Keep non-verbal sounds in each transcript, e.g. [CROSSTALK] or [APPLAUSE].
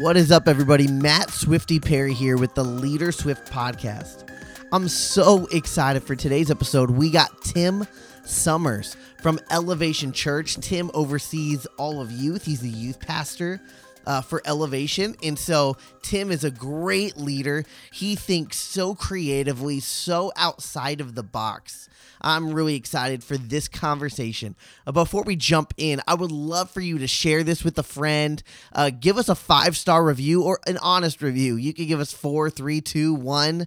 What is up, everybody? Matt Swifty Perry here with the Leader Swift podcast. I'm so excited for today's episode. We got Tim Somers from Elevation Church. Tim oversees all of youth, he's the youth pastor. Uh, for elevation. And so Tim is a great leader. He thinks so creatively, so outside of the box. I'm really excited for this conversation. Uh, before we jump in, I would love for you to share this with a friend. Uh, give us a five star review or an honest review. You can give us four, three, two, one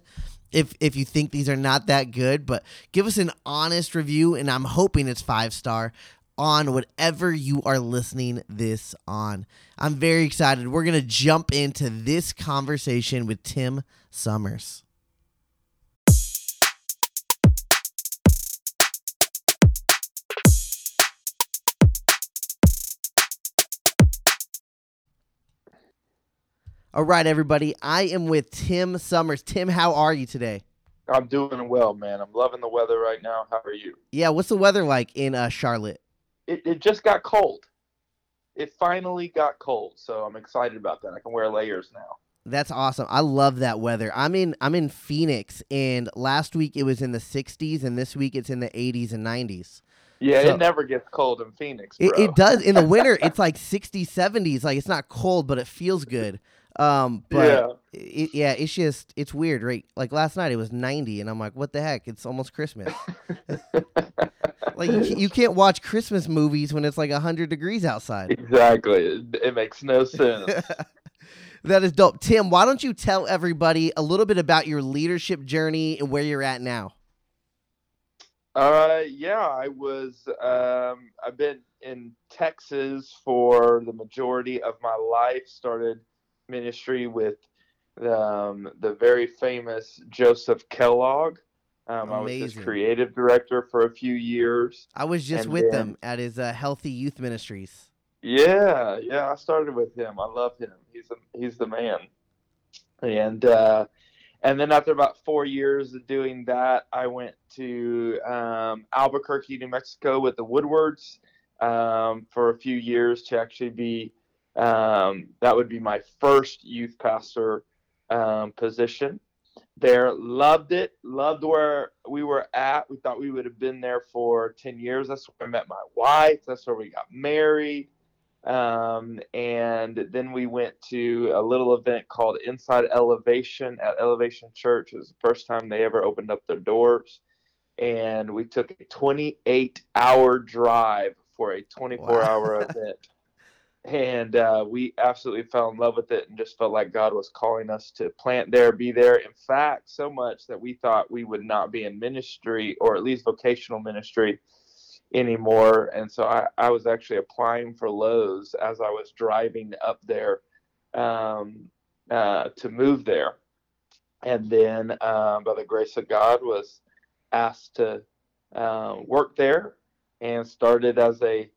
if if you think these are not that good, but give us an honest review and I'm hoping it's 5 star on whatever you are listening this on. I'm very excited. We're going to jump into this conversation with Tim Somers. All right, everybody. I am with Tim Somers. Tim, how are you today? I'm doing well, man. I'm loving the weather right now. How are you? Yeah, what's the weather like in uh, Charlotte? It, it just got cold. It finally got cold, so I'm excited about that. I can wear layers now. That's awesome. I love that weather. I'm in I'm in Phoenix and last week it was in the 60s and this week it's in the 80s and 90s. Yeah, So- it never gets cold in Phoenix, It, it does in the winter. [LAUGHS] It's like 60s, 70s. Like it's not cold, but it feels good. Um, but yeah, it, yeah, it's just it's weird, right? Like last night it was 90, and I'm like, what the heck? It's almost Christmas. [LAUGHS] Like you, you can't watch Christmas movies when it's like 100 degrees outside. exactly. It, it makes no sense. [LAUGHS] that is dope. Tim, why don't you tell everybody a little bit about your leadership journey and where you're at now? Uh, yeah, I was. Um, I've been in Texas for the majority of my life. Started ministry with um, the very famous Joseph Kellogg. Um, I was his creative director for a few years. I was just And with then- them at his uh, Healthy Youth Ministries. Yeah, yeah, I started with him. I love him. He's a, he's the man. And uh, and then after about four years of doing that, I went to um, Albuquerque, New Mexico, with the Woodwards um, for a few years to actually be um, that would be my first youth pastor um, position. There, loved it, loved where we were at. We thought we would have been there for ten years. That's where I met my wife. That's where we got married. Um, and then we went to a little event called Inside Elevation at Elevation Church. It was the first time they ever opened up their doors. And we took a 28 hour drive for a 24 hour Wow. [LAUGHS] event. And uh, we absolutely fell in love with it and just felt like God was calling us to plant there, be there. In fact, so much that we thought we would not be in ministry or at least vocational ministry anymore. And so I, I was actually applying for Lowe's as I was driving up there um, uh, to move there. And then, um, by the grace of God, was asked to uh, work there and started as a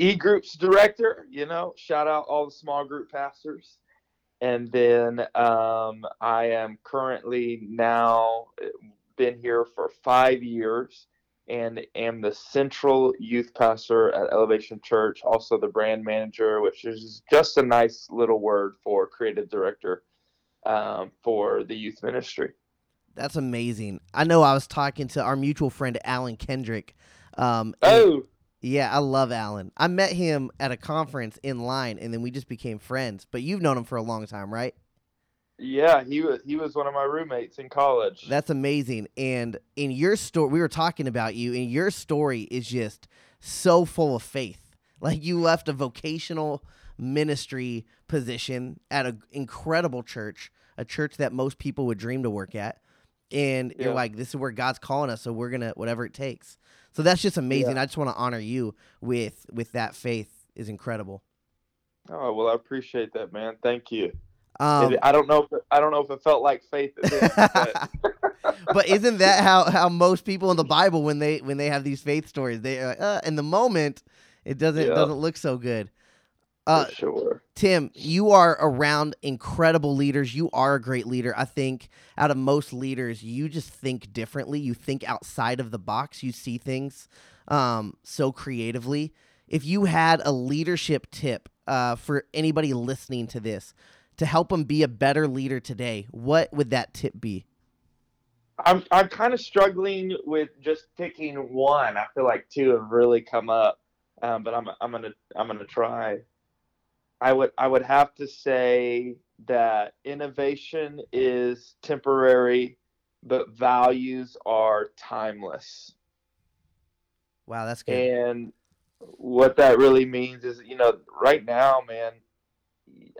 e-groups director. You know, shout out all the small group pastors. And then um, I am currently now uh, been here for five years and am the central youth pastor at Elevation Church, also the brand manager, which is just a nice little word for creative director um, for the youth ministry. That's amazing. I know I was talking to our mutual friend Alan Kendrick. Um, Oh, yeah, I love Alan. I met him at a conference in line, and then we just became friends. But you've known him for a long time, right? yeah, he was he was one of my roommates in college. That's amazing. And in your story, we were talking about you, and your story is just so full of faith. Like you left a vocational ministry position at an incredible church, a church that most people would dream to work at. And you're like, this is where God's calling us, so we're gonna whatever it takes. So that's just amazing. I just want to honor you with with that faith is incredible. oh well, I appreciate that, man. Thank you. Um, I don't know. If it, I don't know if it felt like faith. This, but [LAUGHS] but isn't that how how most people in the Bible when they when they have these faith stories they are like, uh, in the moment it doesn't Yeah. doesn't look so good. Uh, sure. Tim, you are around incredible leaders. You are a great leader. I think out of most leaders, you just think differently. You think outside of the box. You see things um, so creatively. If you had a leadership tip uh, for anybody listening to this to help them be a better leader today, what would that tip be? I'm I'm kind of struggling with just picking one. I feel like two have really come up, um, but I'm I'm gonna I'm gonna try. I would I would have to say that innovation is temporary, but values are timeless. Wow, that's good. And what that really means is, you know, right now, man,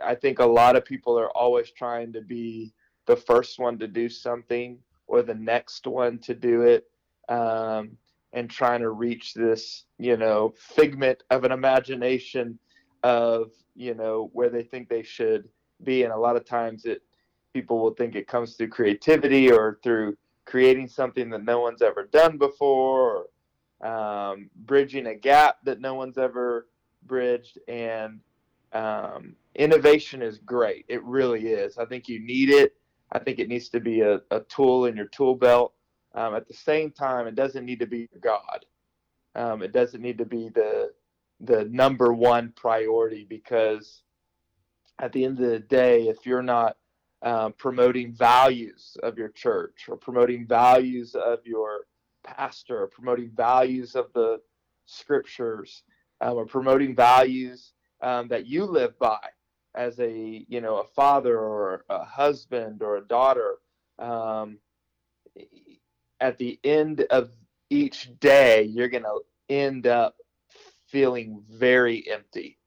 I think a lot of people are always trying to be the first one to do something or the next one to do it um, and trying to reach this you know figment of an imagination of you know where they think they should be. And a lot of times it people will think it comes through creativity or through creating something that no one's ever done before or um, bridging a gap that no one's ever bridged. And um, innovation is great. It really is. I think you need it. I think it needs to be a, a tool in your tool belt. Um, at the same time, it doesn't need to be God. Um, it doesn't need to be the the number one priority because at the end of the day, if you're not um, promoting values of your church or promoting values of your pastor or promoting values of the scriptures um, or promoting values um, that you live by, as a you know a father or a husband or a daughter um, at the end of each day you're to end up feeling very empty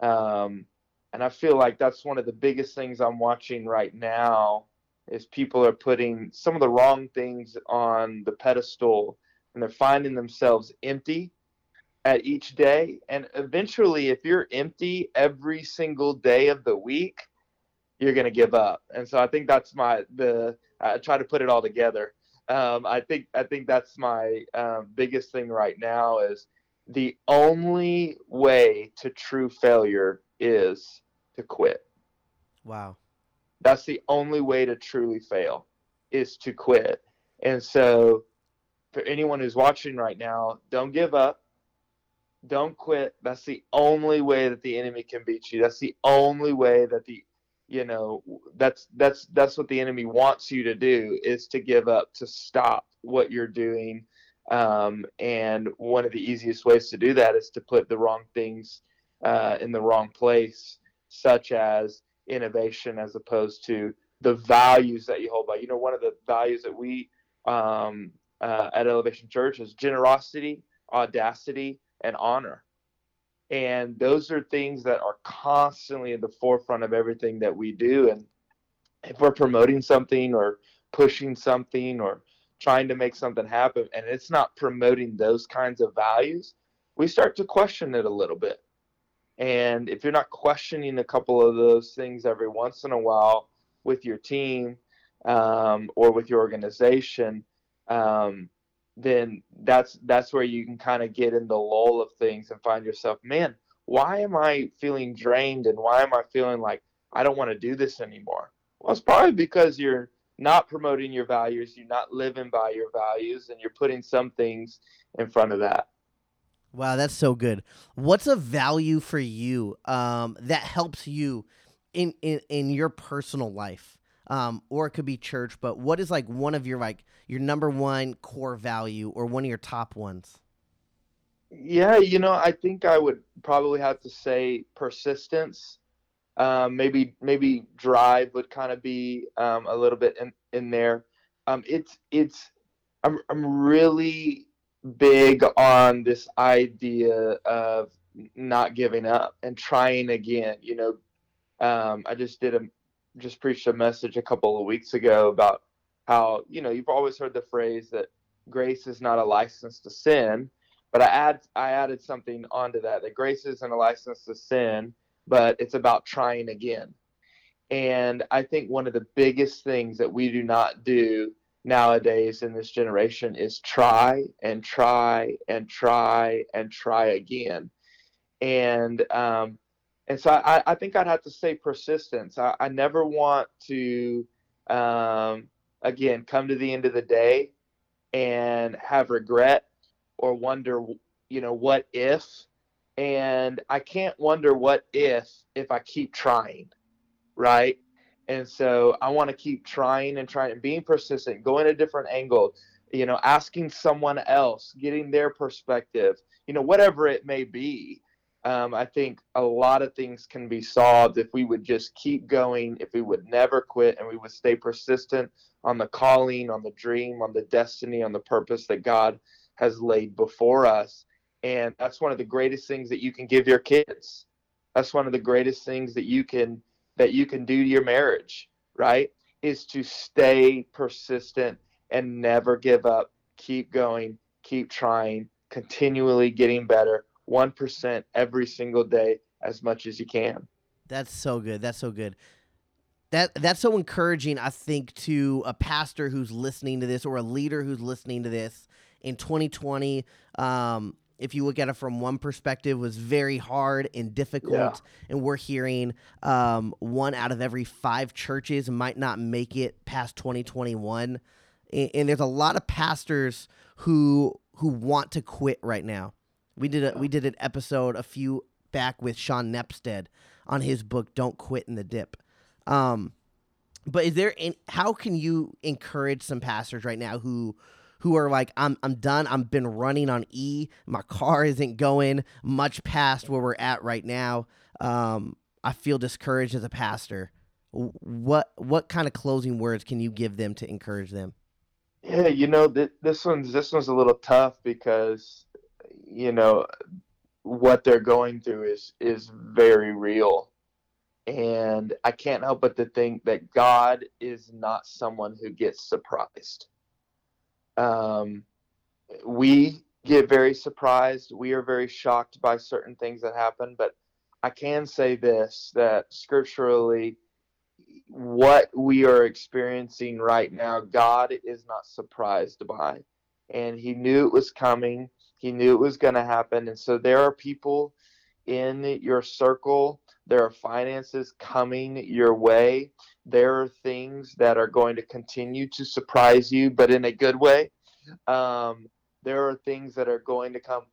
um, and i feel like that's one of the biggest things i'm watching right now is people are putting some of the wrong things on the pedestal and they're finding themselves empty at each day. And eventually, if you're empty every single day of the week, you're going to give up. And so I think that's my the I try to put it all together. Um, I think I think that's my um, biggest thing right now is the only way to true failure is to quit. Wow. That's the only way to truly fail is to quit. And so for anyone who's watching right now, don't give up don't quit. That's the only way that the enemy can beat you. That's the only way that the you know that's that's that's what the enemy wants you to do is to give up to stop what you're doing um, and one of the easiest ways to do that is to put the wrong things uh, in the wrong place such as innovation as opposed to the values that you hold by you know one of the values that we um, uh, at elevation church is generosity audacity and honor. And those are things that are constantly at the forefront of everything that we do. And if we're promoting something or pushing something or trying to make something happen and it's not promoting those kinds of values, we start to question it a little bit. And if you're not questioning a couple of those things every once in a while with your team um, or with your organization, um, then that's that's where you can kind of get in the lull of things and find yourself, man, why am I feeling drained and why am I feeling like I don't want to do this anymore? Well, it's probably because you're not promoting your values, you're not living by your values, and you're putting some things in front of that. Wow, that's so good. What's a value for you um, that helps you in, in in your personal life? um, or it could be church. But what is like one of your like your number one core value or one of your top ones? Yeah, you know, I think I would probably have to say persistence. Um, maybe maybe drive would kind of be um, a little bit in in there. Um, it's it's I'm I'm really big on this idea of not giving up and trying again. You know, um, I just did a just preached a message a couple of weeks ago about how you know you've always heard the phrase that grace is not a license to sin but i add i added something onto that that grace isn't a license to sin but it's about trying again and i think one of the biggest things that we do not do nowadays in this generation is try and try and try and try again and um, and so I, I think I'd have to say persistence. I, I never want to, um, again, come to the end of the day and have regret or wonder, you know, what if. And I can't wonder what if if I keep trying, right? And so I want to keep trying and trying and being persistent, going a different angle, you know, asking someone else, getting their perspective, you know, whatever it may be. Um, I think a lot of things can be solved if we would just keep going, if we would never quit, and we would stay persistent on the calling, on the dream, on the destiny, on the purpose that God has laid before us. And that's one of the greatest things that you can give your kids. That's one of the greatest things that you can that you can do to your marriage, right? Is to stay persistent and never give up. Keep going, keep trying, continually getting better, 1% every single day as much as you can. That's so good. That's so good. That that's so encouraging I think to a pastor who's listening to this or a leader who's listening to this in 2020 um, if you look at it from one perspective, was very hard and difficult. Yeah. And we're hearing um, one out of every five churches might not make it past 2021. And, and, there's a lot of pastors who who want to quit right now. We did a, we did an episode a few back with Sean Nepstead on his book "Don't Quit in the Dip." Um, but is there any, how can you encourage some pastors right now who who are like, I'm I'm done. I've been running on E. My car isn't going much past where we're at right now. Um, I feel discouraged as a pastor. What what kind of closing words can you give them to encourage them? Yeah, you know, th- this one's this one's a little tough because you know what they're going through is is very real. And I can't help but to think that God is not someone who gets surprised. Um, we get very surprised. We are very shocked by certain things that happen. But I can say this that scripturally, what we are experiencing right now, God is not surprised by. And He knew it was coming, He knew it was going to happen. And so there are people in your circle, there are finances coming your way there are things that are going to continue to surprise you, but in a good way. Um, there are things that are going to come.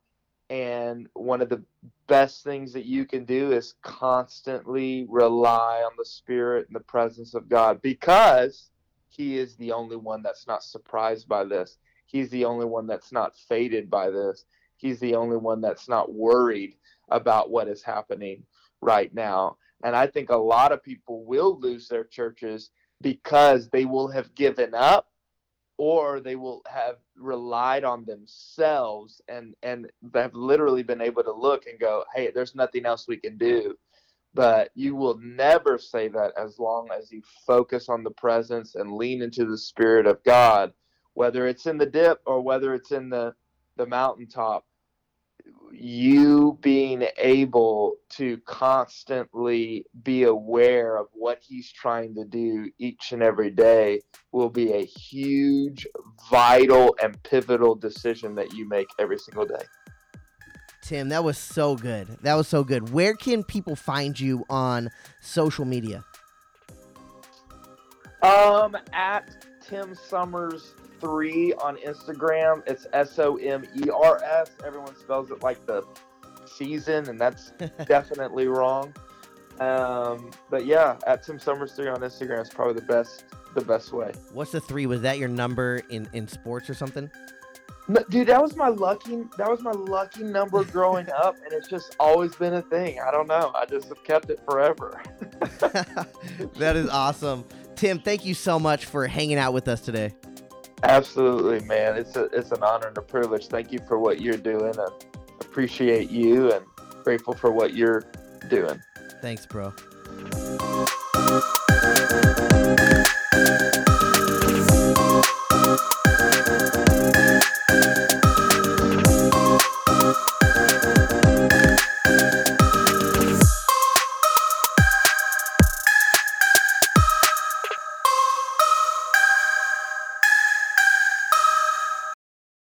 And one of the best things that you can do is constantly rely on the Spirit and the presence of God because He is the only one that's not surprised by this. He's the only one that's not faded by this. He's the only one that's not worried about what is happening right now. And I think a lot of people will lose their churches because they will have given up or they will have relied on themselves and and have literally been able to look and go hey there's nothing else we can do but you will never say that as long as you focus on the presence and lean into the spirit of god whether it's in the dip or whether it's in the the mountaintop you being able to constantly be aware of what he's trying to do each and every day will be a huge, vital, and pivotal decision that you make every single day. Tim, that was so good. That was so good. Where can people find you on social media? Um, at Tim Somers three on Instagram. It's S O M E R S. Everyone spells it like the season, and that's [LAUGHS] definitely wrong. Um, but yeah, at Tim Somers three on Instagram is probably the best the best way. What's the three? Was that your number in in sports or something? No, dude, that was my lucky that was my lucky number [LAUGHS] growing up, and it's just always been a thing. I don't know. I just have kept it forever. [LAUGHS] that is awesome. Tim, thank you so much for hanging out with us today. Absolutely, man. It's a it's an honor and a privilege. Thank you for what you're doing. I appreciate you and grateful for what you're doing. Thanks, bro.